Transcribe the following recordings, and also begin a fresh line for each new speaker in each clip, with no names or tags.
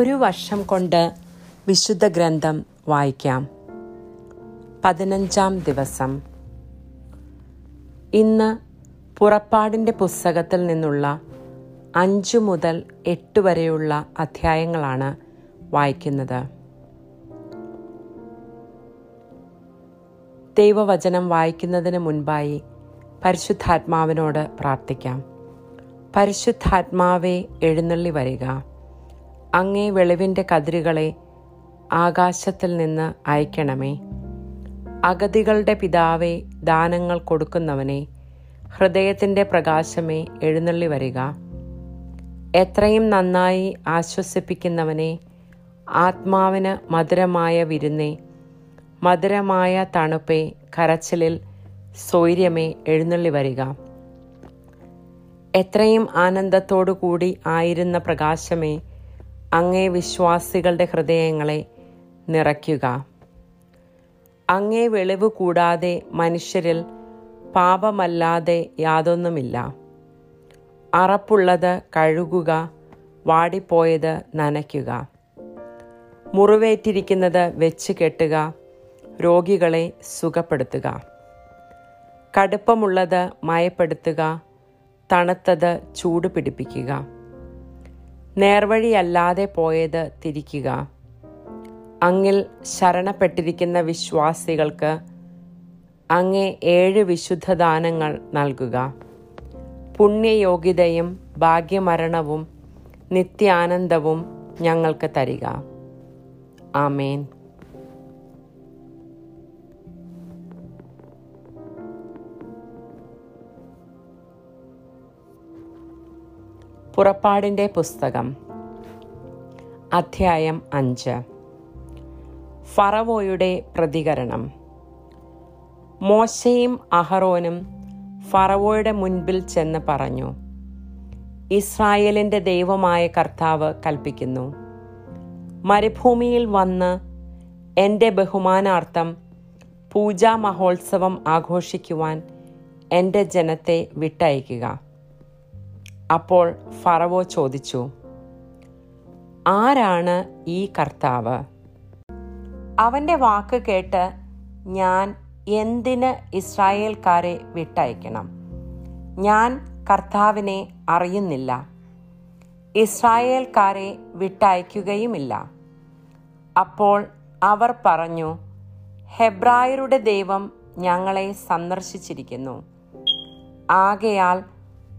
ഒരു വർഷം കൊണ്ട് വിശുദ്ധ ഗ്രന്ഥം വായിക്കാം. പതിനഞ്ചാം ദിവസം. ഇന്ന് പുറപ്പാടിന്റെ പുസ്തകത്തിൽ നിന്നുള്ള അഞ്ചു മുതൽ എട്ട് വരെയുള്ള അധ്യായങ്ങളാണ് വായിക്കുന്നത്. ദൈവവചനം വായിക്കുന്നതിന് മുൻപായി പരിശുദ്ധാത്മാവിനോട് പ്രാർത്ഥിക്കാം. പരിശുദ്ധാത്മാവെ എഴുന്നള്ളി വരിക. അങ്ങേ വെളിവിന്റെ കതിരുകളെ ആകാശത്തിൽ നിന്ന് അയക്കണമേ. അഗതികളുടെ പിതാവെ ദാനങ്ങൾ കൊടുക്കുന്നവനെ ഹൃദയത്തിന്റെ പ്രകാശമേ എഴുന്നള്ളി വരിക. എത്രയും നന്നായി ആശ്വസിപ്പിക്കുന്നവനെ ആത്മാവിന് മധുരമായ വിരുന്നേ മധുരമായ തണുപ്പേ കരച്ചിലിൽ സ്വൈര്യമേ എഴുന്നള്ളി വരിക. എത്രയും ആനന്ദത്തോടു കൂടി ആയിരുന്ന പ്രകാശമേ അങ്ങേ വിശ്വാസികളുടെ ഹൃദയങ്ങളെ നിറയ്ക്കുക. അങ്ങേ വെളിവ് കൂടാതെ മനുഷ്യരിൽ പാപമല്ലാതെ യാതൊന്നുമില്ല. അറപ്പുള്ളത് കഴുകുക വാടിപ്പോയത് നനയ്ക്കുക. മുറിവേറ്റിരിക്കുന്നത് വെച്ച് കെട്ടുക രോഗികളെ സുഖപ്പെടുത്തുക. കടുപ്പമുള്ളത് മയപ്പെടുത്തുക തണുത്തത് ചൂട് പിടിപ്പിക്കുക നേർവഴിയല്ലാതെ പോയത് തിരിക്കുക. അങ്ങിൽ ശരണപ്പെട്ടിരിക്കുന്ന വിശ്വാസികൾക്ക് അങ്ങേ ഏഴ് വിശുദ്ധദാനങ്ങൾ നൽകുക. പുണ്യയോഗ്യതയും ഭാഗ്യമരണവും നിത്യാനന്ദവും ഞങ്ങൾക്ക് തരിക. ആമേൻ. പുറപ്പാടിന്റെ പുസ്തകം. അധ്യായം അഞ്ച്. ഫറവോയുടെ പ്രതികരണം. മോശയും അഹറോനും ഫറവോയുടെ മുൻപിൽ ചെന്ന് പറഞ്ഞു ഇസ്രായേലിന്റെ ദൈവമായ കർത്താവ് കൽപ്പിക്കുന്നു. മരുഭൂമിയിൽ വന്ന് എന്റെ ബഹുമാനാർത്ഥം പൂജാ മഹോത്സവം ആഘോഷിക്കുവാൻ എന്റെ ജനത്തെ വിട്ടയക്കുക. അപ്പോൾ ഫറവോ ചോദിച്ചു ആരാണ് ഈ കർത്താവ്? അവന്റെ വാക്ക് കേട്ട് ഞാൻ എന്തിന് ഇസ്രായേൽക്കാരെ വിട്ടയക്കണം? ഞാൻ കർത്താവിനെ അറിയുന്നില്ല. ഇസ്രായേൽക്കാരെ വിട്ടയക്കുകയുമില്ല. അപ്പോൾ അവർ പറഞ്ഞു ഹെബ്രായരുടെ ദൈവം ഞങ്ങളെ സന്ദർശിച്ചിരിക്കുന്നു. ആകയാൽ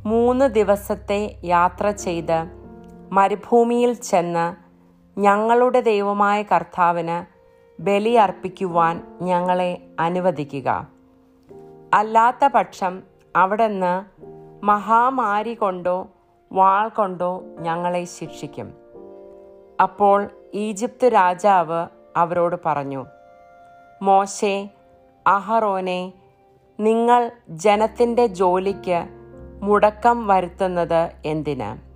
മൂന്ന് ദിവസത്തെ യാത്ര ചെയ്ത് മരുഭൂമിയിൽ ചെന്ന് ഞങ്ങളുടെ ദൈവമായ കർത്താവിന് ബലി അർപ്പിക്കുവാൻ ഞങ്ങളെ അനുവദിക്കുക. അല്ലാത്ത പക്ഷം അവിടുന്ന് മഹാമാരി കൊണ്ടോ വാൾ കൊണ്ടോ ഞങ്ങളെ ശിക്ഷിക്കും. അപ്പോൾ ഈജിപ്ത് രാജാവ് അവരോട് പറഞ്ഞു മോശെ അഹറോനെ നിങ്ങൾ ജനത്തിന്റെ ജോലിക്ക് മുടക്കം വരുത്തുന്നത് എന്തിന്?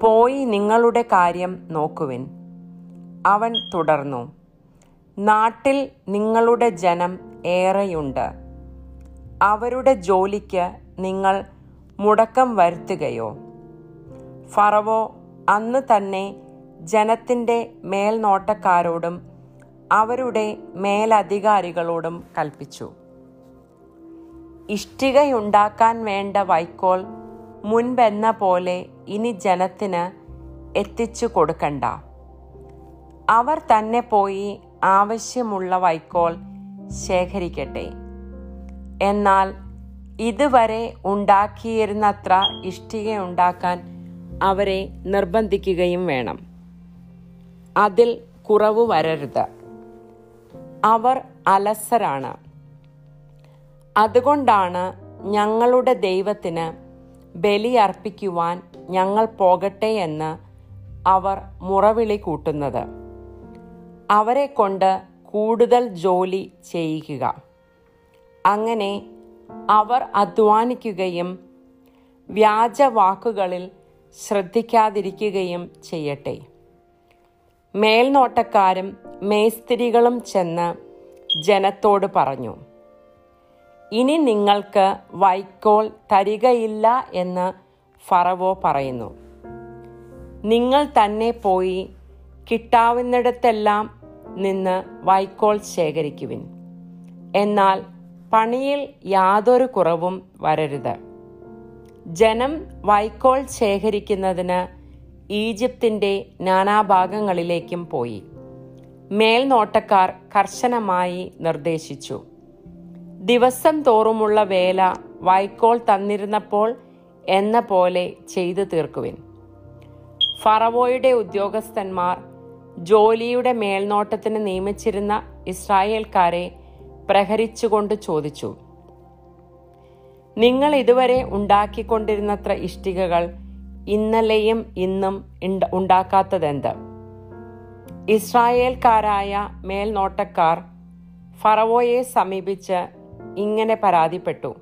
പോയി നിങ്ങളുടെ കാര്യം നോക്കുവിൻ. അവൻ തുടർന്നു. നാട്ടിൽ നിങ്ങളുടെ ജനം ഏറെയുണ്ട്. അവരുടെ ജോലിക്ക് നിങ്ങൾ മുടക്കം വരുത്തുകയോ? ഫറവോ അന്ന് തന്നെ ജനത്തിന്റെ മേൽനോട്ടക്കാരോടും അവരുടെ മേലധികാരികളോടും കൽപ്പിച്ചു. ഇഷ്ടികയുണ്ടാക്കാൻ വേണ്ട വൈക്കോൽ മുൻപെന്ന പോലെ ഇനി ജനത്തിന് എത്തിച്ചു കൊടുക്കണ്ട. അവർ തന്നെ പോയി ആവശ്യമുള്ള വൈക്കോൽ ശേഖരിക്കട്ടെ. എന്നാൽ ഇതുവരെ ഉണ്ടാക്കിയിരുന്നത്ര ഇഷ്ടികയുണ്ടാക്കാൻ അവരെ നിർബന്ധിക്കുകയും വേണം. അതിൽ കുറവ് വരരുത്. അവർ അലസരാണ്. അതുകൊണ്ടാണ് ഞങ്ങളുടെ ദൈവത്തിന് ബലിയർപ്പിക്കുവാൻ ഞങ്ങൾ പോകട്ടെ എന്ന് അവർ മുറവിളി കൂട്ടുന്നത്. അവരെ കൊണ്ട് കൂടുതൽ ജോലി ചെയ്യിക്കുക അങ്ങനെ അവർ അധ്വാനിക്കുകയും വ്യാജ വാക്കുകളിൽ ശ്രദ്ധിക്കാതിരിക്കുകയും ചെയ്യട്ടെ. മേൽനോട്ടക്കാരും മേസ്തിരികളും ചെന്ന് ജനത്തോട് പറഞ്ഞു ഇനി നിങ്ങൾക്ക് വൈക്കോൽ തരികയില്ല എന്ന് ഫറവോ പറയുന്നു. നിങ്ങൾ തന്നെ പോയി കിട്ടാവുന്നിടത്തെല്ലാം നിന്ന് വൈക്കോൽ ശേഖരിക്കുവിൻ. എന്നാൽ പണിയിൽ യാതൊരു കുറവും വരരുത്. ജനം വൈക്കോൽ ശേഖരിക്കുന്നതിന് ഈജിപ്തിന്റെ നാനാഭാഗങ്ങളിലേക്കും പോയി. മേൽനോട്ടക്കാർ കർശനമായി നിർദ്ദേശിച്ചു. ദിവസം തോറുമുള്ള വേല വൈക്കോൾ തന്നിരുന്നപ്പോൾ എന്ന പോലെ ചെയ്തു തീർക്കുവിൻ. ഫറവോയുടെ ഉദ്യോഗസ്ഥന്മാർ ജോലിയുടെ മേൽനോട്ടത്തിന് നിയമിച്ചിരുന്ന ഇസ്രായേൽക്കാരെ പ്രഹരിച്ചുകൊണ്ട് ചോദിച്ചു നിങ്ങൾ ഇതുവരെ ഉണ്ടാക്കിക്കൊണ്ടിരുന്നത്ര ഇഷ്ടികകൾ ഇന്നലെയും ഇന്നും ഉണ്ടാക്കാത്തതെന്ത്? ഇസ്രായേൽക്കാരായ മേൽനോട്ടക്കാർ ഫറവോയെ സമീപിച്ച് ഇങ്ങനെ പരാതിപ്പെട്ടു.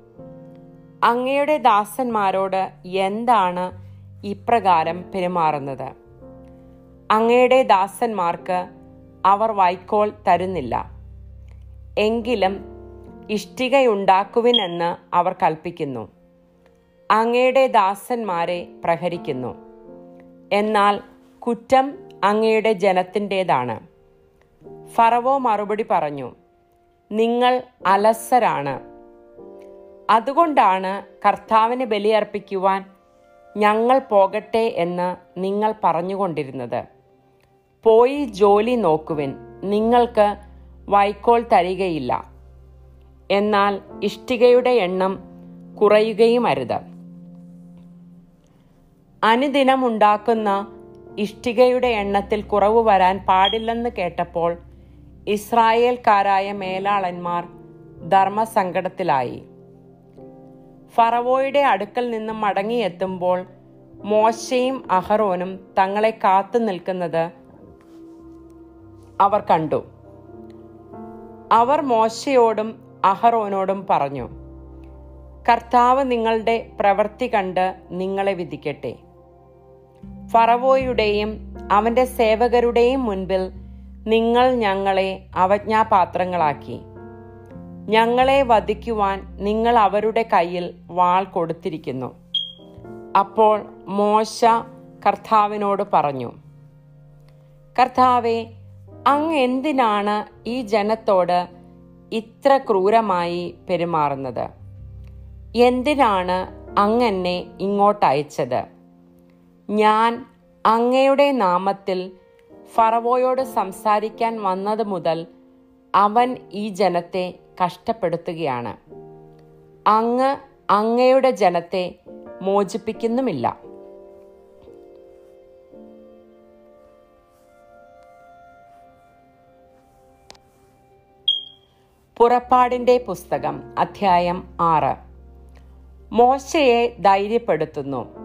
അങ്ങയുടെ ദാസന്മാരോട് എന്താണ് ഇപ്രകാരം പെരുമാറുന്നത്? അങ്ങയുടെ ദാസന്മാർക്ക് അവർ വൈക്കോൾ തരുന്നില്ല. എങ്കിലും ഇഷ്ടികയുണ്ടാക്കുവിനെന്ന് അവർ കൽപ്പിക്കുന്നു. അങ്ങയുടെ ദാസന്മാരെ പ്രഹരിക്കുന്നു. എന്നാൽ കുറ്റം അങ്ങയുടെ ജനത്തിന്റെതാണ്. ഫറവോ മറുപടി പറഞ്ഞു നിങ്ങൾ അലസരാണ്. അതുകൊണ്ടാണ് കർത്താവിന് ബലിയർപ്പിക്കുവാൻ ഞങ്ങൾ പോകട്ടെ എന്ന് നിങ്ങൾ പറഞ്ഞുകൊണ്ടിരുന്നത്. പോയി ജോലി നോക്കുവിൻ. നിങ്ങൾക്ക് വൈക്കോൽ തരികയില്ല. എന്നാൽ ഇഷ്ടികയുടെ എണ്ണം കുറയുകയും അരുത് അനുദിനമുണ്ടാക്കുന്ന ഇഷ്ടികയുടെ എണ്ണത്തിൽ കുറവ് വരാൻ പാടില്ലെന്ന് കേട്ടപ്പോൾ ഇസ്രായേൽക്കാരായ മേലാളന്മാർ ധർമ്മസങ്കടത്തിലായി. ഫറവോയുടെ അടുക്കൽ നിന്നും മടങ്ങിയെത്തുമ്പോൾ മോശയും അഹറോനും തങ്ങളെ കാത്തു നിൽക്കുന്നത് അവർ കണ്ടു. അവർ മോശയോടും അഹറോനോടും പറഞ്ഞു കർത്താവ് നിങ്ങളുടെ പ്രവൃത്തി കണ്ട് നിങ്ങളെ വിധിക്കട്ടെ. ഫറവോയുടെയും അവന്റെ സേവകരുടെയും മുൻപിൽ നിങ്ങൾ ഞങ്ങളെ അവജ്ഞാപാത്രങ്ങളാക്കി. ഞങ്ങളെ വധിക്കുവാൻ നിങ്ങൾ അവരുടെ കയ്യിൽ വാൾ കൊടുത്തിരിക്കുന്നു. അപ്പോൾ മോശ കർത്താവിനോട് പറഞ്ഞു കർത്താവെ അങ്ങ് എന്തിനാണ് ഈ ജനത്തോട് ഇത്ര ക്രൂരമായി പെരുമാറുന്നത്? എന്തിനാണ് അങ്ങ് എന്നെ ഇങ്ങോട്ട് അയച്ചത്? ഞാൻ അങ്ങയുടെ നാമത്തിൽ ഫറവോയോട് സംസാരിക്കാൻ വന്നത് മുതൽ അവൻ ഈ ജനത്തെ കഷ്ടപ്പെടുത്തുകയാണ്. അങ്ങ് അങ്ങയുടെ ജനത്തെ മോചിപ്പിക്കുന്നുമില്ല. പുറപ്പാടിന്റെ പുസ്തകം അധ്യായം ആറ്. മോശയെ ധൈര്യപ്പെടുത്തുന്നു.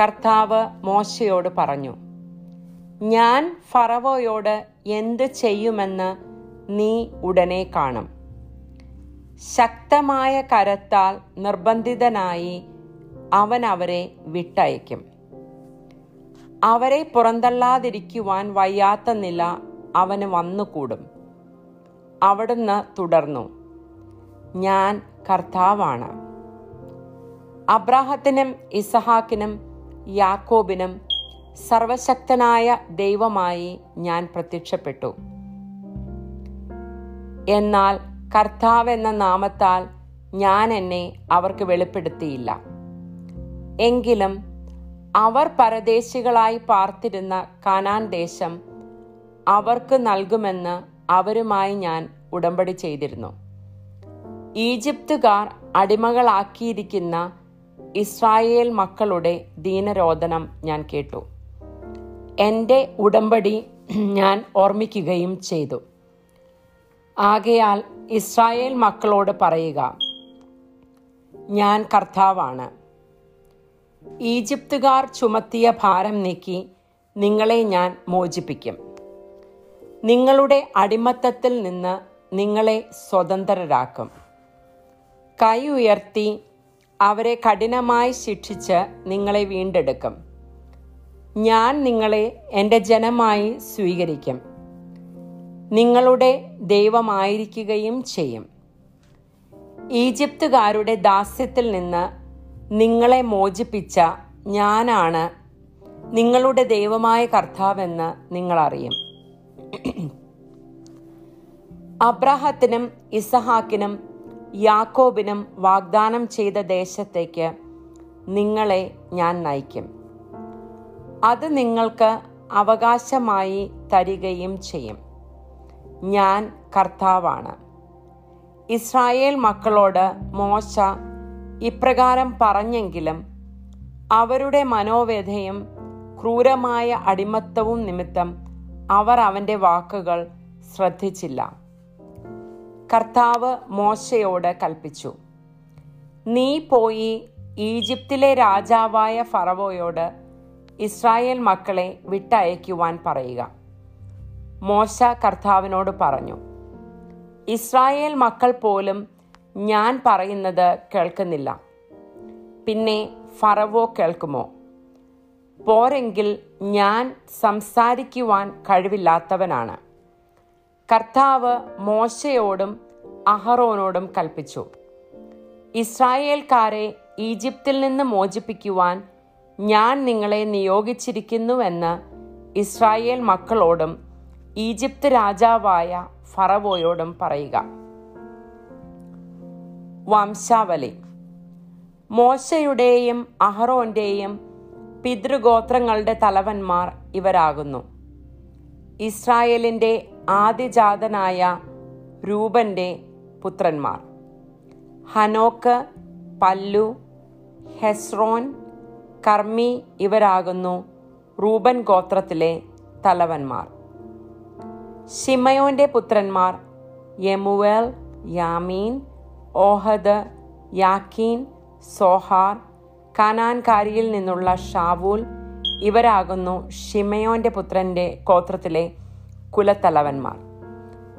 കർത്താവ് മോശയോട് പറഞ്ഞു ഞാൻ ഫറവോയോട് എന്ത് ചെയ്യുമെന്ന് നീ ഉടനെ കാണും. ശക്തമായ കരത്താൽ നിർബന്ധിതനായി അവൻ അവരെ വിട്ടയക്കും. അവരെ പുറന്തള്ളാതിരിക്കുവാൻ വയ്യാത്ത നില അവന് വന്നുകൂടും. അവിടുന്ന് തുടർന്നു. ഞാൻ കർത്താവാണ്. അബ്രാഹത്തിനും ഇസഹാക്കിനും യാക്കോബിനും സർവശക്തനായ ദൈവമായി ഞാൻ പ്രത്യക്ഷപ്പെട്ടു. എന്നാൽ കർത്താവ് എന്ന നാമത്താൽ ഞാൻ എന്നെ അവർക്ക് വെളിപ്പെടുത്തിയില്ല. എങ്കിലും അവർ പരദേശികളായി പാർത്തിരുന്ന കാനാൻ ദേശം അവർക്ക് നൽകുമെന്ന് അവരുമായി ഞാൻ ഉടമ്പടി ചെയ്തിരുന്നു. ഈജിപ്തുകാർ അടിമകളാക്കിയിരിക്കുന്ന ഇസ്രായേൽ മക്കളുടെ ദീനരോധനം ഞാൻ കേട്ടു. എന്റെ ഉടമ്പടി ഞാൻ ഓർമ്മിക്കുകയും ചെയ്തു. ആകയാൽ ഇസ്രായേൽ മക്കളോട് പറയുക ഞാൻ കർത്താവാണ്. ഈജിപ്തുകാർ ചുമത്തിയ ഭാരം നീക്കി നിങ്ങളെ ഞാൻ മോചിപ്പിക്കും. നിങ്ങളുടെ അടിമത്തത്തിൽ നിന്ന് നിങ്ങളെ സ്വതന്ത്രരാക്കും. കൈ ഉയർത്തി അവരെ കഠിനമായി ശിക്ഷിച്ച് നിങ്ങളെ വീണ്ടെടുക്കും. ഞാൻ നിങ്ങളെ എന്റെ ജനമായി സ്വീകരിക്കും. നിങ്ങളുടെ ദൈവമായിരിക്കുകയും ചെയ്യും. ഈജിപ്തുകാരുടെ ദാസ്യത്തിൽ നിന്ന് നിങ്ങളെ മോചിപ്പിച്ച ഞാനാണ് നിങ്ങളുടെ ദൈവമായ കർത്താവെന്ന് നിങ്ങളറിയും. അബ്രഹത്തിനും ഇസഹാക്കിനും യാക്കോബിനും വാഗ്ദാനം ചെയ്ത ദേശത്തേക്ക് നിങ്ങളെ ഞാൻ നയിക്കും. അത് നിങ്ങൾക്ക് അവകാശമായി തരികയും ചെയ്യും. ഞാൻ കർത്താവാണ്. ഇസ്രായേൽ മക്കളോട് മോശ ഇപ്രകാരം പറഞ്ഞെങ്കിലും അവരുടെ മനോവ്യഥയും ക്രൂരമായ അടിമത്തവും നിമിത്തം അവർ അവന്റെ വാക്കുകൾ ശ്രദ്ധിച്ചില്ല. കർത്താവ് മോശയോട് കൽപ്പിച്ചു നീ പോയി ഈജിപ്തിലെ രാജാവായ ഫറവോയോട് ഇസ്രായേൽ മക്കളെ വിട്ടയക്കുവാൻ പറയുക. മോശ കർത്താവിനോട് പറഞ്ഞു ഇസ്രായേൽ മക്കൾ പോലും ഞാൻ പറയുന്നത് കേൾക്കുന്നില്ല. പിന്നെ ഫറവോ കേൾക്കുമോ? പോരെങ്കിൽ ഞാൻ സംസാരിക്കുവാൻ കഴിവില്ലാത്തവനാണ്. കർത്താവ് മോശയോടും അഹറോനോടും കൽപ്പിച്ചു ഇസ്രായേൽക്കാരെ ഈജിപ്തിൽ നിന്ന് മോചിപ്പിക്കുവാൻ ഞാൻ നിങ്ങളെ നിയോഗിച്ചിരിക്കുന്നുവെന്ന് ഇസ്രായേൽ മക്കളോടും ഈജിപ്ത് രാജാവായ ഫറവോയോടും പറയുക. വംശാവലി. മോശയുടെയും അഹറോന്റെയും പിതൃഗോത്രങ്ങളുടെ തലവന്മാർ ഇവരാകുന്നു. ഇസ്രായേലിന്റെ ആദ്യജാതനായ രൂപന്റെ പുത്രന്മാർ. ഹനോക്ക് പല്ലു ഹെസ്രോൻ കർമ്മി ഇവരാകുന്നു റൂബൻ ഗോത്രത്തിലെ തലവന്മാർ. ഷിമയോന്റെ പുത്രന്മാർ യമുവേൽ യാമീൻ ഓഹദ് യാക്കീൻ സോഹാർ കനാൻകാരിയിൽ നിന്നുള്ള ഷാവൂൽ ഇവരാകുന്നു ഷിമയോന്റെ പുത്രന്റെ ഗോത്രത്തിലെ കുലത്തലവന്മാർ.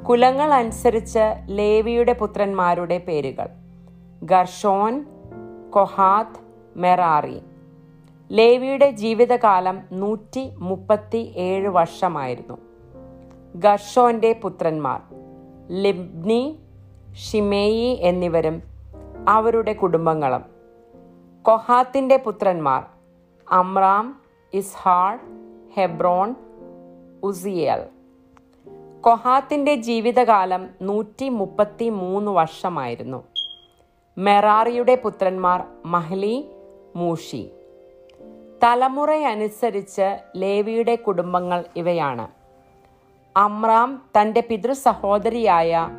കുലങ്ങൾ അനുസരിച്ച് ലേവിയുടെ പുത്രന്മാരുടെ പേരുകൾ ഗർഷോൻ കൊഹാത്ത് മെറാറി. ലേവിയുടെ ജീവിതകാലം നൂറ്റി മുപ്പത്തി ഏഴ് വർഷമായിരുന്നു. ഗർഷോന്റെ പുത്രന്മാർ ലിബ്നി ഷിമേയി എന്നിവരും അവരുടെ കുടുംബങ്ങളും. കൊഹാത്തിന്റെ പുത്രന്മാർ അമ്രാം ഇസ്ഹാൾ ഹെബ്രോൺ ഉസിയൽ. കൊഹാത്തിന്റെ ജീവിതകാലം നൂറ്റി മുപ്പത്തി മൂന്ന് വർഷമായിരുന്നു. മെറാറിയുടെ പുത്രന്മാർ മഹ്ലി മൂഷി. തലമുറയനുസരിച്ച് ലേവിയുടെ കുടുംബങ്ങൾ ഇവയാണ്. അമ്രാം തന്റെ പിതൃ സഹോദരിയായ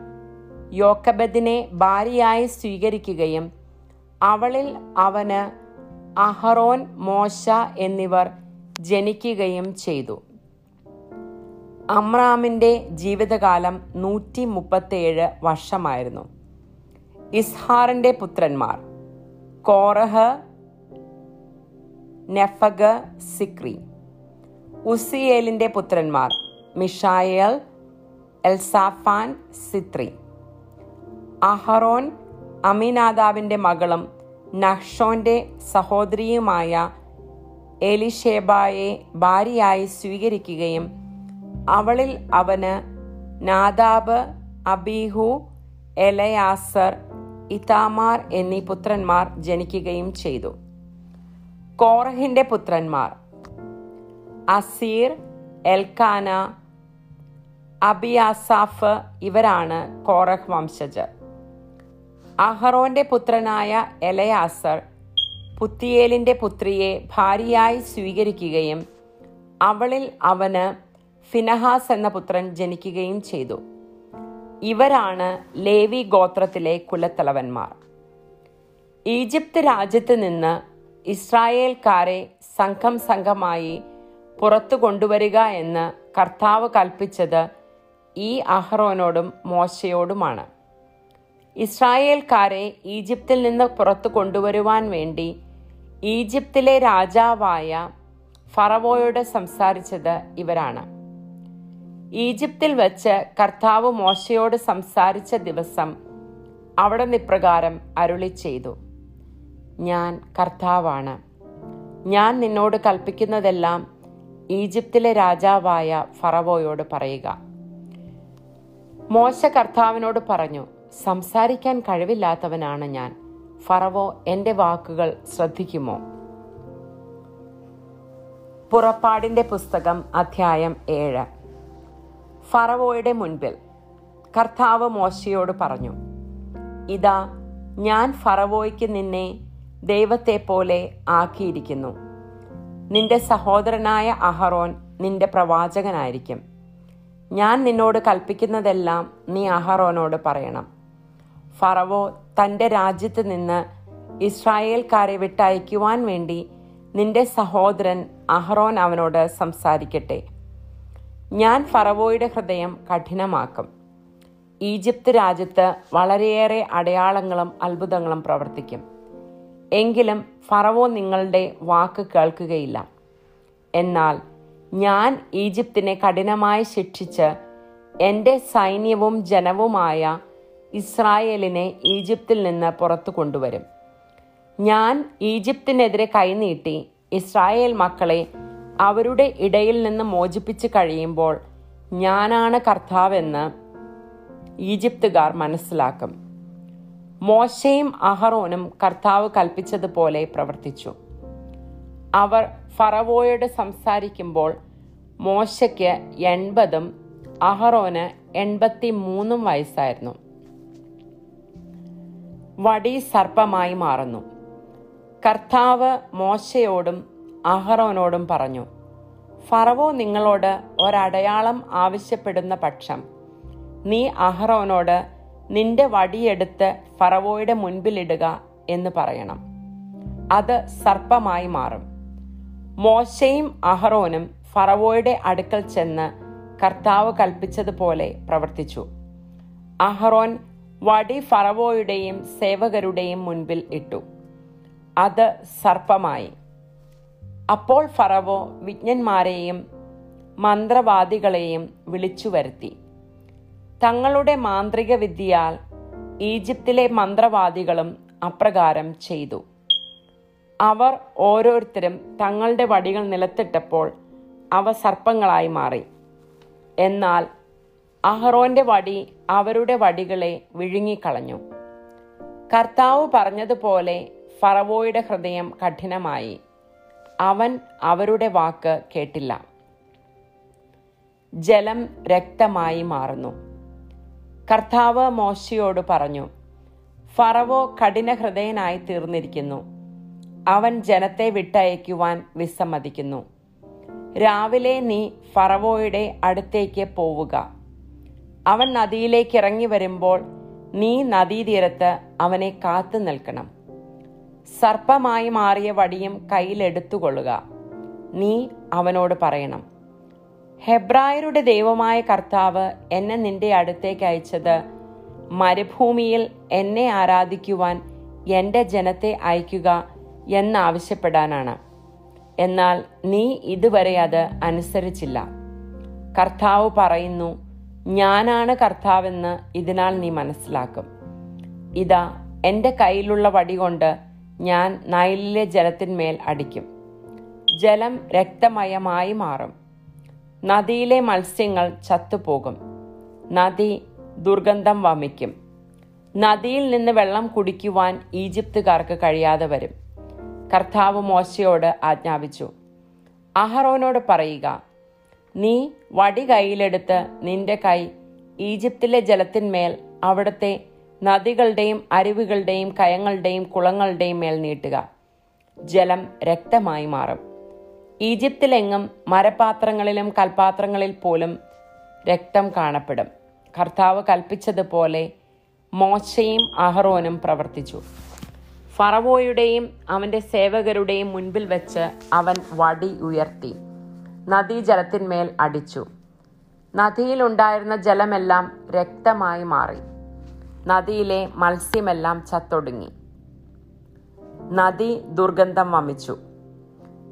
യോക്കബദിനെ ഭാര്യയായി സ്വീകരിക്കുകയും അവളിൽ അവന് അഹറോൻ മോശ എന്നിവർ ജനിക്കുകയും ചെയ്തു. അമ്രാമിന്റെ ജീവിതകാലം നൂറ്റി മുപ്പത്തേഴ് വർഷമായിരുന്നു. ഇസ്ഹാറിന്റെ പുത്രന്മാർ കോറഹ് നെഫഗ് സിക്രി ഉസിയേലിന്റെ പുത്രന്മാർ മിഷായൽ എൽസാഫാൻ സിത്രി. അഹറോൻ അമിനാദാവിന്റെ മകളും നഹ്ഷോന്റെ സഹോദരിയുമായ എലിഷേബായെ ഭാര്യയായി സ്വീകരിക്കുകയും അവളിൽ അവന് നാദാബ് അബീഹു എലയാസർ ഇതാമാർ എന്നീ പുത്രന്മാർ ജനിക്കുകയും ചെയ്തു. കോറഹിന്റെ പുത്രന്മാർ. അസീർ എൽക്കാന അബിയാസാഫ് ഇവരാണ് കോറഹ് വംശജർ. അഹറോന്റെ പുത്രനായ എലയാസർ പുത്തിയേലിന്റെ പുത്രിയെ ഭാര്യയായി സ്വീകരിക്കുകയും അവളിൽ അവന് ഫിനഹാസ് എന്ന പുത്രൻ ജനിക്കുകയും ചെയ്തു. ഇവരാണ് ലേവി ഗോത്രത്തിലെ കുലത്തലവന്മാർ. ഈജിപ്ത് രാജ്യത്ത് നിന്ന് ഇസ്രായേൽക്കാരെ സംഘം സംഘമായി പുറത്തു കൊണ്ടുവരിക എന്ന് കർത്താവ് കൽപ്പിച്ചത് ഈ അഹ്റോനോടും മോശയോടുമാണ്. ഇസ്രായേൽക്കാരെ ഈജിപ്തിൽ നിന്ന് പുറത്തു കൊണ്ടുവരുവാൻ വേണ്ടി ഈജിപ്തിലെ രാജാവായ ഫറവോയോട് സംസാരിച്ചത് ഇവരാണ്. ഈജിപ്തിൽ വച്ച് കർത്താവ് മോശയോട് സംസാരിച്ച ദിവസം അവിടെ നിപ്രകാരം അരുളി ചെയ്തു ഞാൻ കർത്താവാണ്. ഞാൻ നിന്നോട് കൽപ്പിക്കുന്നതെല്ലാം ഈജിപ്തിലെ രാജാവായ ഫറവോയോട് പറയുക. മോശ കർത്താവിനോട് പറഞ്ഞു സംസാരിക്കാൻ കഴിവില്ലാത്തവനാണ് ഞാൻ. ഫറവോ എന്റെ വാക്കുകൾ ശ്രദ്ധിക്കുമോ? പുറപ്പാടിന്റെ പുസ്തകം അധ്യായം ഏഴ്. ഫറവോയുടെ മുൻപിൽ കർത്താവ് മോശയോട് പറഞ്ഞു ഇതാ ഞാൻ ഫറവോയ്ക്ക് നിന്നെ ദൈവത്തെ പോലെ ആക്കിയിരിക്കുന്നു. നിന്റെ സഹോദരനായ അഹറോൻ നിന്റെ പ്രവാചകനായിരിക്കും. ഞാൻ നിന്നോട് കൽപ്പിക്കുന്നതെല്ലാം നീ അഹറോനോട് പറയണം. ഫറവോ തന്റെ രാജ്യത്ത് നിന്ന് ഇസ്രായേൽക്കാരെ വിട്ടയക്കുവാൻ വേണ്ടി നിന്റെ സഹോദരൻ അഹ്റോൻ അവനോട് സംസാരിക്കട്ടെ. ഞാൻ ഫറവോയുടെ ഹൃദയം കഠിനമാക്കും. ഈജിപ്ത് രാജ്യത്ത് വളരെയേറെ അടയാളങ്ങളും അത്ഭുതങ്ങളും പ്രവർത്തിക്കും. എങ്കിലും ഫറവോ നിങ്ങളുടെ വാക്ക് കേൾക്കുകയില്ല. എന്നാൽ ഞാൻ ഈജിപ്തിനെ കഠിനമായി ശിക്ഷിച്ച് എന്റെ സൈന്യവും ജനവുമായ ഇസ്രായേലിനെ ഈജിപ്തിൽ നിന്ന് പുറത്തു കൊണ്ടുവരും. ഞാൻ ഈജിപ്തിനെതിരെ കൈനീട്ടി ഇസ്രായേൽ മക്കളെ അവരുടെ ഇടയിൽ നിന്ന് മോചിപ്പിച്ച് കഴിയുമ്പോൾ ഞാനാണ് കർത്താവെന്ന് ഈജിപ്തുകാർ മനസ്സിലാക്കും. മോശയും അഹറോനും കർത്താവ് കൽപ്പിച്ചതുപോലെ പ്രവർത്തിച്ചു. അവർ ഫറവോയോട് സംസാരിക്കുമ്പോൾ മോശയ്ക്ക് എൺപതും അഹറോന് എൺപത്തി മൂന്നും വയസ്സായിരുന്നു. വടി സർപ്പമായി മാറുന്നു. കർത്താവ് മോശയോടും അഹറോനോടും പറഞ്ഞു ഫറവോ നിങ്ങളോട് ഒരടയാളം ആവശ്യപ്പെടുന്ന പക്ഷം നീ അഹറോനോട് നിന്റെ വടിയെടുത്ത് ഫറവോയുടെ മുൻപിലിടുക എന്ന് പറയണം. അത് സർപ്പമായി മാറും. മോശയും അഹറോനും ഫറവോയുടെ അടുക്കൽ ചെന്ന് കർത്താവ് കൽപ്പിച്ചതുപോലെ പ്രവർത്തിച്ചു. അഹറോൻ വടി ഫറവോയുടെയും സേവകരുടെയും മുൻപിൽ ഇട്ടു. അത് സർപ്പമായി. അപ്പോൾ ഫറവോ വിജ്ഞന്മാരെയും മന്ത്രവാദികളെയും വിളിച്ചു വരുത്തി തങ്ങളുടെ മാന്ത്രിക വിദ്യയാൽ ഈജിപ്തിലെ മന്ത്രവാദികളും അപ്രകാരം ചെയ്തു. അവർ ഓരോരുത്തരും തങ്ങളുടെ വടികൾ നിലത്തിട്ടപ്പോൾ അവ സർപ്പങ്ങളായി മാറി. എന്നാൽ അഹ്റോന്റെ വടി അവരുടെ വടികളെ വിഴുങ്ങിക്കളഞ്ഞു. കർത്താവ് പറഞ്ഞതുപോലെ ഫറവോയുടെ ഹൃദയം കഠിനമായി. അവൻ അവരുടെ വാക്ക് കേട്ടില്ല. ജലം രക്തമായി മാറുന്നു. കർത്താവ് മോശയോട് പറഞ്ഞു ഫറവോ കഠിന ഹൃദയനായി തീർന്നിരിക്കുന്നു. അവൻ ജനത്തെ വിട്ടയക്കുവാൻ വിസമ്മതിക്കുന്നു. രാവിലെ നീ ഫറവോയുടെ അടുത്തേക്ക് പോവുക. അവൻ നദിയിലേക്ക് ഇറങ്ങി വരുമ്പോൾ നീ നദീതീരത്ത് അവനെ കാത്തു നിൽക്കണം. സർപ്പമായി മാറിയ വടിയും കയ്യിലെടുത്തുകൊള്ളുക. നീ അവനോട് പറയണം ഹെബ്രായരുടെ ദൈവമായ കർത്താവ് എന്നെ നിന്റെ അടുത്തേക്ക് അയച്ചത്. മരുഭൂമിയിൽ എന്നെ ആരാധിക്കുവാൻ എന്റെ ജനത്തെ അയക്കുക എന്നാവശ്യപ്പെടാനാണ്. എന്നാൽ നീ ഇതുവരെ അത് അനുസരിച്ചില്ല. കർത്താവ് പറയുന്നു ഞാനാണ് കർത്താവെന്ന് ഇതിനാൽ നീ മനസ്സിലാക്കും. ഇതാ എന്റെ കയ്യിലുള്ള വടി കൊണ്ട് ഞാൻ നൈലിലെ ജലത്തിന്മേൽ അടിക്കും. ജലം രക്തമയമായി മാറും. നദിയിലെ മത്സ്യങ്ങൾ ചത്തുപോകും. നദി ദുർഗന്ധം വമിക്കും. നദിയിൽ നിന്ന് വെള്ളം കുടിക്കുവാൻ ഈജിപ്തുകാർക്ക് കഴിയാതെ വരും. കർത്താവ് മോശയോട് ആജ്ഞാപിച്ചു. അഹറോനോട് പറയുക നീ വടി കയ്യിലെടുത്ത് നിന്റെ കൈ ഈജിപ്തിലെ ജലത്തിന്മേൽ അവിടുത്തെ നദികളുടെയും അരുവികളുടെയും കയങ്ങളുടെയും കുളങ്ങളുടെയും മേൽ നീട്ടുക. ജലം രക്തമായി മാറും. ഈജിപ്തിലെങ്ങും മരപാത്രങ്ങളിലും കൽപാത്രങ്ങളിൽ പോലും രക്തം കാണപ്പെടും. കർത്താവ് കൽപ്പിച്ചതുപോലെ മോശയും അഹറോനും പ്രവർത്തിച്ചു. ഫറവോയുടെയും അവന്റെ സേവകരുടെയും മുൻപിൽ വെച്ച് അവൻ വടി ഉയർത്തി. നദീജലത്തിന്മേൽ അടിച്ചു. നദിയിലുണ്ടായിരുന്ന ജലമെല്ലാം രക്തമായി മാറി. നദിയിലെ മത്സ്യമെല്ലാം ചത്തൊടുങ്ങി. നദി ദുർഗന്ധം വമിച്ചു.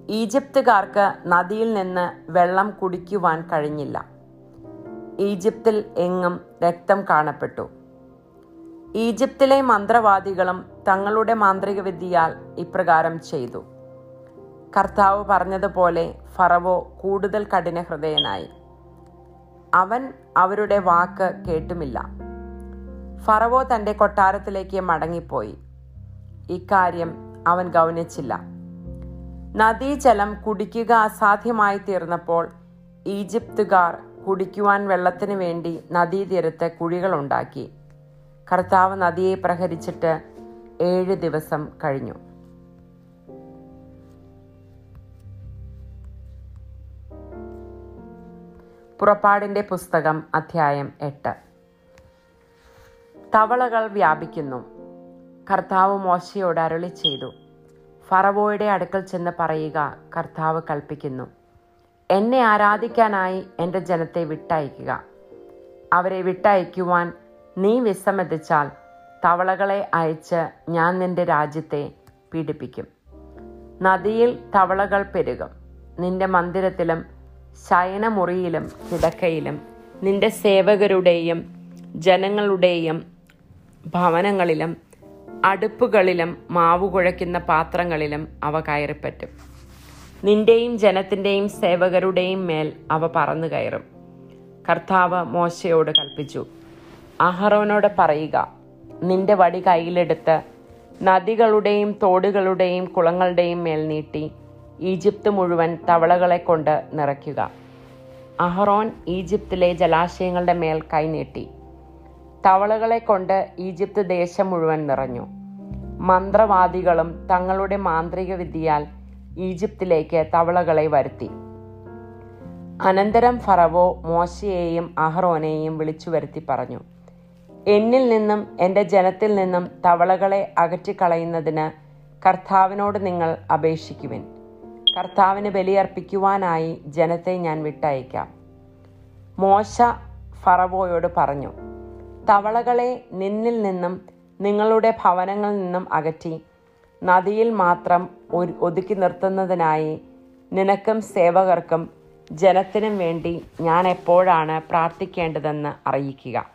ഈജിപ്തുകാർക്ക് നദിയിൽ നിന്ന് വെള്ളം കുടിക്കുവാൻ കഴിഞ്ഞില്ല. ഈജിപ്തിൽ എങ്ങും രക്തം കാണപ്പെട്ടു. ഈജിപ്തിലെ മന്ത്രവാദികളും തങ്ങളുടെ മാന്ത്രിക വിദ്യയാൽ ഇപ്രകാരം ചെയ്തു. കർത്താവ് പറഞ്ഞതുപോലെ ഫറവോ കൂടുതൽ കഠിന ഹൃദയനായി അവൻ അവരുടെ വാക്ക് കേട്ടുമില്ല. ഫറവോ തന്റെ കൊട്ടാരത്തിലേക്ക് മടങ്ങിപ്പോയി. ഇക്കാര്യം അവൻ ഗൗനിച്ചില്ല. നദീജലം കുടിക്കുക അസാധ്യമായി തീർന്നപ്പോൾ ഈജിപ്തുകാർ കുടിക്കുവാൻ വെള്ളത്തിന് വേണ്ടി നദീതീരത്ത് കുഴികളുണ്ടാക്കി. കർത്താവ് നദിയെ പ്രഹരിച്ചിട്ട് ഏഴ് ദിവസം കഴിഞ്ഞു. പുറപ്പാടിന്റെ പുസ്തകം അധ്യായം എട്ട്. തവളകൾ വ്യാപിക്കുന്നു. കർത്താവ് മോശയോട് അരുളി ചെയ്തു ഫറവോയുടെ അടുക്കൽ ചെന്ന് പറയുക കർത്താവ് കൽപ്പിക്കുന്നു. എന്നെ ആരാധിക്കാനായി എന്റെ ജനത്തെ വിട്ടയക്കുക. അവരെ വിട്ടയക്കുവാൻ നീ വിസമ്മതിച്ചാൽ തവളകളെ അയച്ച് ഞാൻ നിന്റെ രാജ്യത്തെ പീഡിപ്പിക്കും. നദിയിൽ തവളകൾ പെരുകും. നിന്റെ മന്ദിരത്തിലും ശയനമുറിയിലും കിടക്കയിലും നിന്റെ സേവകരുടെയും ജനങ്ങളുടെയും ഭവനങ്ങളിലും അടുപ്പുകളിലും മാവ് കുഴയ്ക്കുന്ന പാത്രങ്ങളിലും അവ കയറിപ്പറ്റും. നിന്റെയും ജനത്തിന്റെയും സേവകരുടെയും മേൽ അവ പറന്നു കയറും. കർത്താവ് മോശയോട് കൽപ്പിച്ചു അഹറോനോട് പറയുക നിന്റെ വടി കയ്യിലെടുത്ത് നദികളുടെയും തോടുകളുടെയും കുളങ്ങളുടെയും മേൽ നീട്ടി ഈജിപ്ത് മുഴുവൻ തവളകളെ കൊണ്ട് നിറയ്ക്കുക. അഹറോൻ ഈജിപ്തിലെ ജലാശയങ്ങളുടെ മേൽ കൈനീട്ടി തവളകളെ കൊണ്ട് ഈജിപ്ത് ദേശം മുഴുവൻ നിറഞ്ഞു. മന്ത്രവാദികളും തങ്ങളുടെ മാന്ത്രിക വിദ്യയാൽ ഈജിപ്തിലേക്ക് തവളകളെ വരുത്തി. അനന്തരം ഫറവോ മോശയെയും അഹ്റോനെയും വിളിച്ചു വരുത്തി പറഞ്ഞു എന്നിൽ നിന്നും എന്റെ ജനത്തിൽ നിന്നും തവളകളെ അകറ്റിക്കളയുന്നതിന് കർത്താവിനോട് നിങ്ങൾ അപേക്ഷിക്കുവിൻ. കർത്താവിന് ബലിയർപ്പിക്കുവാനായി ജനത്തെ ഞാൻ വിട്ടയക്കാം മോശ ഫറവോയോട് പറഞ്ഞു തവളകളെ നിന്നിൽ നിന്നും നിങ്ങളുടെ ഭവനങ്ങളിൽ നിന്നും അകറ്റി. നദിയിൽ മാത്രം ഒതുക്കി നിർത്തുന്നതിനായി നിനക്കും സേവകർക്കും ജനത്തിനും വേണ്ടി ഞാൻ എപ്പോഴാണ് പ്രാർത്ഥിക്കേണ്ടതെന്ന് അറിയിക്കുക.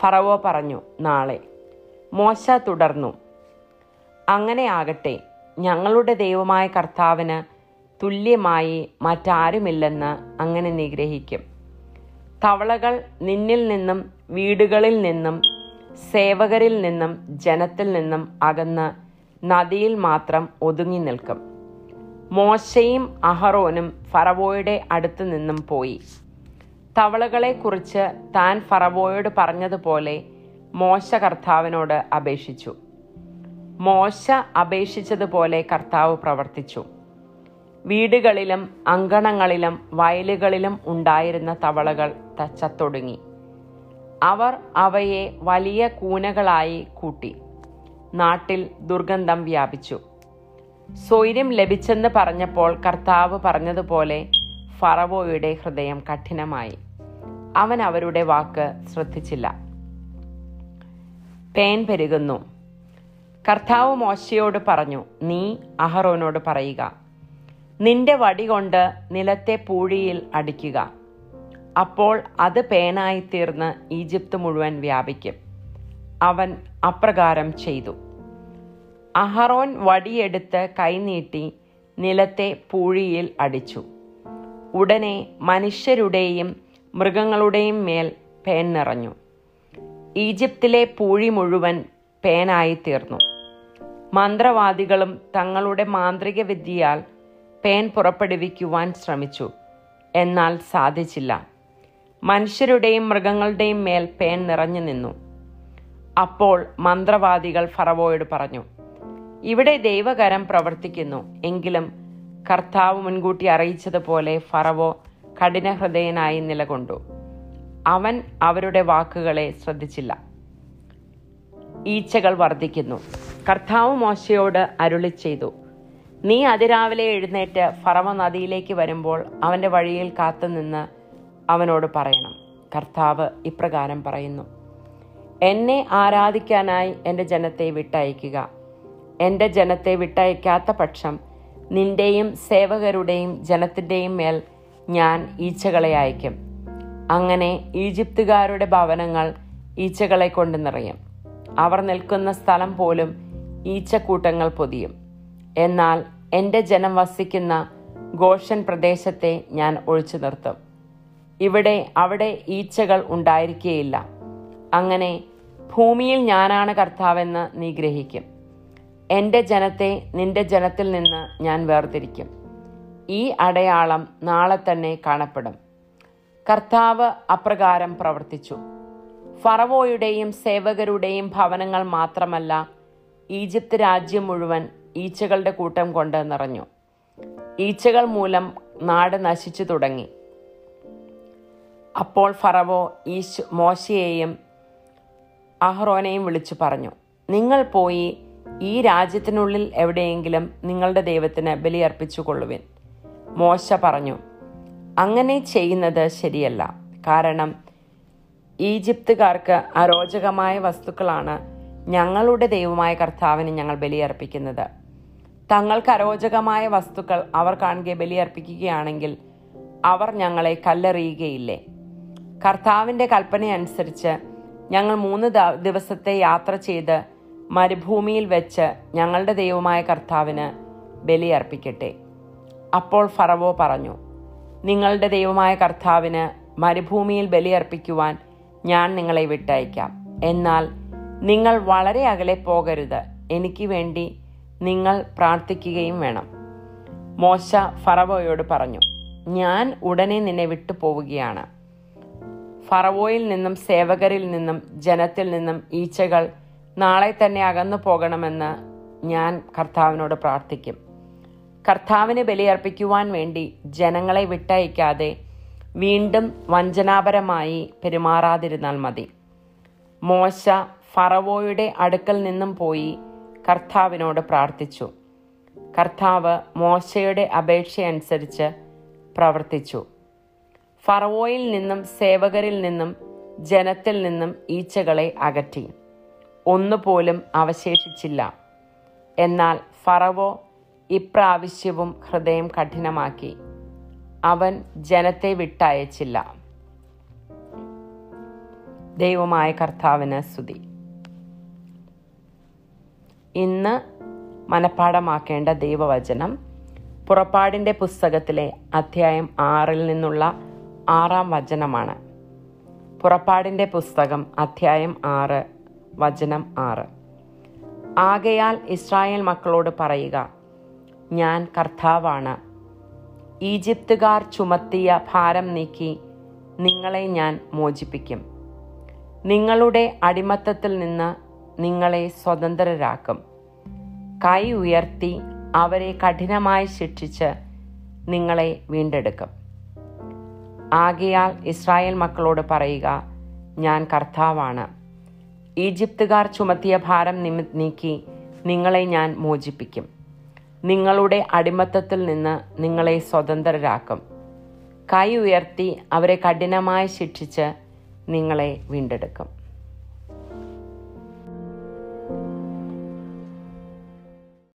ഫറവോ പറഞ്ഞു നാളെ. മോശ തുടർന്നു അങ്ങനെ ആകട്ടെ ഞങ്ങളുടെ ദൈവമായ കർത്താവിന് തുല്യമായി മറ്റാരുമില്ലെന്ന് അങ്ങനെ നിഗ്രഹിക്കും. തവളകൾ നിന്നിൽ നിന്നും വീടുകളിൽ നിന്നും സേവകരിൽ നിന്നും ജനത്തിൽ നിന്നും അകന്ന് നദിയിൽ മാത്രം ഒതുങ്ങി നിൽക്കും. മോശയും അഹറോനും ഫറവോയുടെ അടുത്ത് നിന്നും പോയി. തവളകളെക്കുറിച്ച് താൻ ഫറവോയോട് പറഞ്ഞതുപോലെ മോശ കർത്താവിനോട് അപേക്ഷിച്ചു. മോശ അപേക്ഷിച്ചതുപോലെ കർത്താവ് പ്രവർത്തിച്ചു. വീടുകളിലും അങ്കണങ്ങളിലും വയലുകളിലും ഉണ്ടായിരുന്ന തവളകൾ തച്ചത്തൊടുങ്ങി. അവർ അവയെ വലിയ കൂനകളായി കൂട്ടി. നാട്ടിൽ ദുർഗന്ധം വ്യാപിച്ചു. സ്വൈര്യം ലഭിച്ചെന്ന് പറഞ്ഞപ്പോൾ കർത്താവ് പറഞ്ഞതുപോലെ ഫറവോയുടെ ഹൃദയം കഠിനമായി. അവൻ അവരുടെ വാക്ക് ശ്രദ്ധിച്ചില്ല. പേൻ പെരുകുന്നു. കർത്താവ് മോശയോട് പറഞ്ഞു നീ അഹറോനോട് പറയുക. നിന്റെ വടി കൊണ്ട് നിലത്തെ പൂഴിയിൽ അടിക്കുക. അപ്പോൾ അത് പേനായി തീർന്ന് ഈജിപ്ത് മുഴുവൻ വ്യാപിക്കും. അവൻ അപ്രകാരം ചെയ്തു. അഹറോൻ വടിയെടുത്ത് കൈനീട്ടി നിലത്തെ പൂഴിയിൽ അടിച്ചു. ഉടനെ മനുഷ്യരുടെയും മൃഗങ്ങളുടെയും മേൽ പേൻ നിറഞ്ഞു. ഈജിപ്തിലെ പൂഴി മുഴുവൻ പേനായി തീർന്നു. മന്ത്രവാദികളും തങ്ങളുടെ മാന്ത്രിക വിദ്യയാൽ പേൻ പുറപ്പെടുവിക്കുവാൻ ശ്രമിച്ചു. എന്നാൽ സാധിച്ചില്ല. മനുഷ്യരുടെയും മൃഗങ്ങളുടെയും മേൽ പേൻ നിറഞ്ഞു നിന്നു. അപ്പോൾ മന്ത്രവാദികൾ ഫറവോയോട് പറഞ്ഞു ഇവിടെ ദൈവകരം പ്രവർത്തിക്കുന്നു. എങ്കിലും കർത്താവ് മുൻകൂട്ടി അറിയിച്ചതുപോലെ ഫറവോ കഠിനഹൃദയനായി നിലകൊണ്ടു. അവൻ അവരുടെ വാക്കുകളെ ശ്രദ്ധിച്ചില്ല. ഈച്ചകൾ വർദ്ധിക്കുന്നു. കർത്താവ് മോശയോട് അരുളി ചെയ്തു നീ അതിരാവിലെ എഴുന്നേറ്റ് ഫറവ നദിയിലേക്ക് വരുമ്പോൾ അവന്റെ വഴിയിൽ കാത്തുനിന്ന് അവനോട് പറയണം. കർത്താവ് ഇപ്രകാരം പറയുന്നു. എന്നെ ആരാധിക്കാനായി എന്റെ ജനത്തെ വിട്ടയക്കുക. എന്റെ ജനത്തെ വിട്ടയക്കാത്ത പക്ഷം നിന്റെയും സേവകരുടെയും ജനത്തിന്റെയും മേൽ ഞാൻ ഈച്ചകളെ അയക്കും അങ്ങനെ ഈജിപ്തുകാരുടെ ഭവനങ്ങൾ ഈച്ചകളെ കൊണ്ട് നിറയും. അവർ നിൽക്കുന്ന സ്ഥലം പോലും ഈച്ചക്കൂട്ടങ്ങൾ പൊതിയും. എന്നാൽ എന്റെ ജനം വസിക്കുന്ന ഗോഷൻ പ്രദേശത്തെ ഞാൻ ഒഴിച്ചു നിർത്തും. ഇവിടെ അവിടെ ഈച്ചകൾ ഉണ്ടായിരിക്കുകയില്ല അങ്ങനെ ഭൂമിയിൽ ഞാനാണ് കർത്താവെന്ന് നീ ഗ്രഹിക്കും. എന്റെ ജനത്തെ നിന്റെ ജനത്തിൽ നിന്ന് ഞാൻ വേർതിരിക്കും. ഈ അടയാളം നാളെ തന്നെ കാണപ്പെടും. കർത്താവ് അപ്രകാരം പ്രവർത്തിച്ചു. ഫറവോയുടെയും സേവകരുടെയും ഭവനങ്ങൾ മാത്രമല്ല ഈജിപ്ത് രാജ്യം മുഴുവൻ ഈച്ചകളുടെ കൂട്ടം കൊണ്ട് നിറഞ്ഞു. ഈച്ചകൾ മൂലം നാട് നശിച്ചു തുടങ്ങി. അപ്പോൾ ഫറവോ ഈശ് മോശയെയും അഹ്റോനെയും വിളിച്ചു പറഞ്ഞു നിങ്ങൾ പോയി ഈ രാജ്യത്തിനുള്ളിൽ എവിടെയെങ്കിലും നിങ്ങളുടെ ദൈവത്തിന് ബലിയർപ്പിച്ചു കൊള്ളുവിൻ. മോശ പറഞ്ഞു അങ്ങനെ ചെയ്യുന്നത് ശരിയല്ല. കാരണം ഈജിപ്തുകാർക്ക് അരോചകമായ വസ്തുക്കളാണ് ഞങ്ങളുടെ ദൈവമായ കർത്താവിന് ഞങ്ങൾ ബലിയർപ്പിക്കുന്നത്. തങ്ങൾക്ക് അരോചകമായ വസ്തുക്കൾ അവർ കാണുക ബലിയർപ്പിക്കുകയാണെങ്കിൽ അവർ ഞങ്ങളെ കല്ലെറിയുകയില്ലേ? കർത്താവിന്റെ കൽപ്പനയനുസരിച്ച് ഞങ്ങൾ മൂന്ന് ദിവസത്തെ യാത്ര ചെയ്ത് മരുഭൂമിയിൽ വെച്ച് ഞങ്ങളുടെ ദൈവമായ കർത്താവിന് ബലിയർപ്പിക്കട്ടെ. അപ്പോൾ ഫറവോ പറഞ്ഞു നിങ്ങളുടെ ദൈവമായ കർത്താവിന് മരുഭൂമിയിൽ ബലിയർപ്പിക്കുവാൻ ഞാൻ നിങ്ങളെ വിട്ടയക്കാം. എന്നാൽ നിങ്ങൾ വളരെ അകലെ പോകരുത്. എനിക്ക് വേണ്ടി നിങ്ങൾ പ്രാർത്ഥിക്കുകയും വേണം. മോശ ഫറവോയോട് പറഞ്ഞു ഞാൻ ഉടനെ നിന്നെ വിട്ടു പോവുകയാണ് ഫറവോയിൽ നിന്നും സേവകരിൽ നിന്നും ജനത്തിൽ നിന്നും ഈച്ചകൾ നാളെ തന്നെ അകന്നു പോകണമെന്ന് ഞാൻ കർത്താവിനോട് പ്രാർത്ഥിക്കും. കർത്താവിന് ബലിയർപ്പിക്കുവാൻ വേണ്ടി ജനങ്ങളെ വിട്ടയക്കാതെ വീണ്ടും വഞ്ചനാപരമായി പെരുമാറാതിരുന്നാൽ മതി. മോശ ഫറവോയുടെ അടുക്കൽ നിന്നും പോയി കർത്താവിനോട് പ്രാർത്ഥിച്ചു. കർത്താവ് മോശയുടെ അപേക്ഷയനുസരിച്ച് പ്രവർത്തിച്ചു. ഫറവോയിൽ നിന്നും സേവകരിൽ നിന്നും ജനത്തിൽ നിന്നും ഈച്ചകളെ അകറ്റി. ഒന്നുപോലും അവശേഷിച്ചില്ല. എന്നാൽ ഫറവോ ഇപ്രാവശ്യവും ഹൃദയം കഠിനമാക്കി. അവൻ ജനത്തെ വിട്ടയച്ചില്ല. ദൈവമായ കർത്താവിന് സ്തുതി. ഇന്ന് മനഃപ്പാടമാക്കേണ്ട ദൈവവചനം പുറപ്പാടിന്റെ പുസ്തകത്തിലെ അധ്യായം ആറിൽ നിന്നുള്ള ആറാം വചനമാണ്. പുറപ്പാടിന്റെ പുസ്തകം അധ്യായം ആറ് വചനം ആറ്. ആകയാൽ ഇസ്രായേൽ മക്കളോട് പറയുക ഞാൻ കർത്താവാണ്. ഈജിപ്തുകാർ ചുമത്തിയ ഭാരം നീക്കി നിങ്ങളെ ഞാൻ മോചിപ്പിക്കും. നിങ്ങളുടെ അടിമത്തത്തിൽ നിന്ന് നിങ്ങളെ സ്വതന്ത്രരാക്കും. കൈ ഉയർത്തി അവരെ കഠിനമായി ശിക്ഷിച്ച് നിങ്ങളെ വീണ്ടെടുക്കും. ആകയാൽ ഇസ്രായേൽ മക്കളോട് പറയുക ഞാൻ കർത്താവാണ്. ഈജിപ്തുകാർ ചുമത്തിയ ഭാരം നിമി നീക്കി നിങ്ങളെ ഞാൻ മോചിപ്പിക്കും. നിങ്ങളുടെ അടിമത്തത്തിൽ നിന്ന് നിങ്ങളെ സ്വതന്ത്രരാക്കും. കൈ ഉയർത്തി അവരെ കഠിനമായി ശിക്ഷിച്ച് നിങ്ങളെ വീണ്ടെടുക്കും.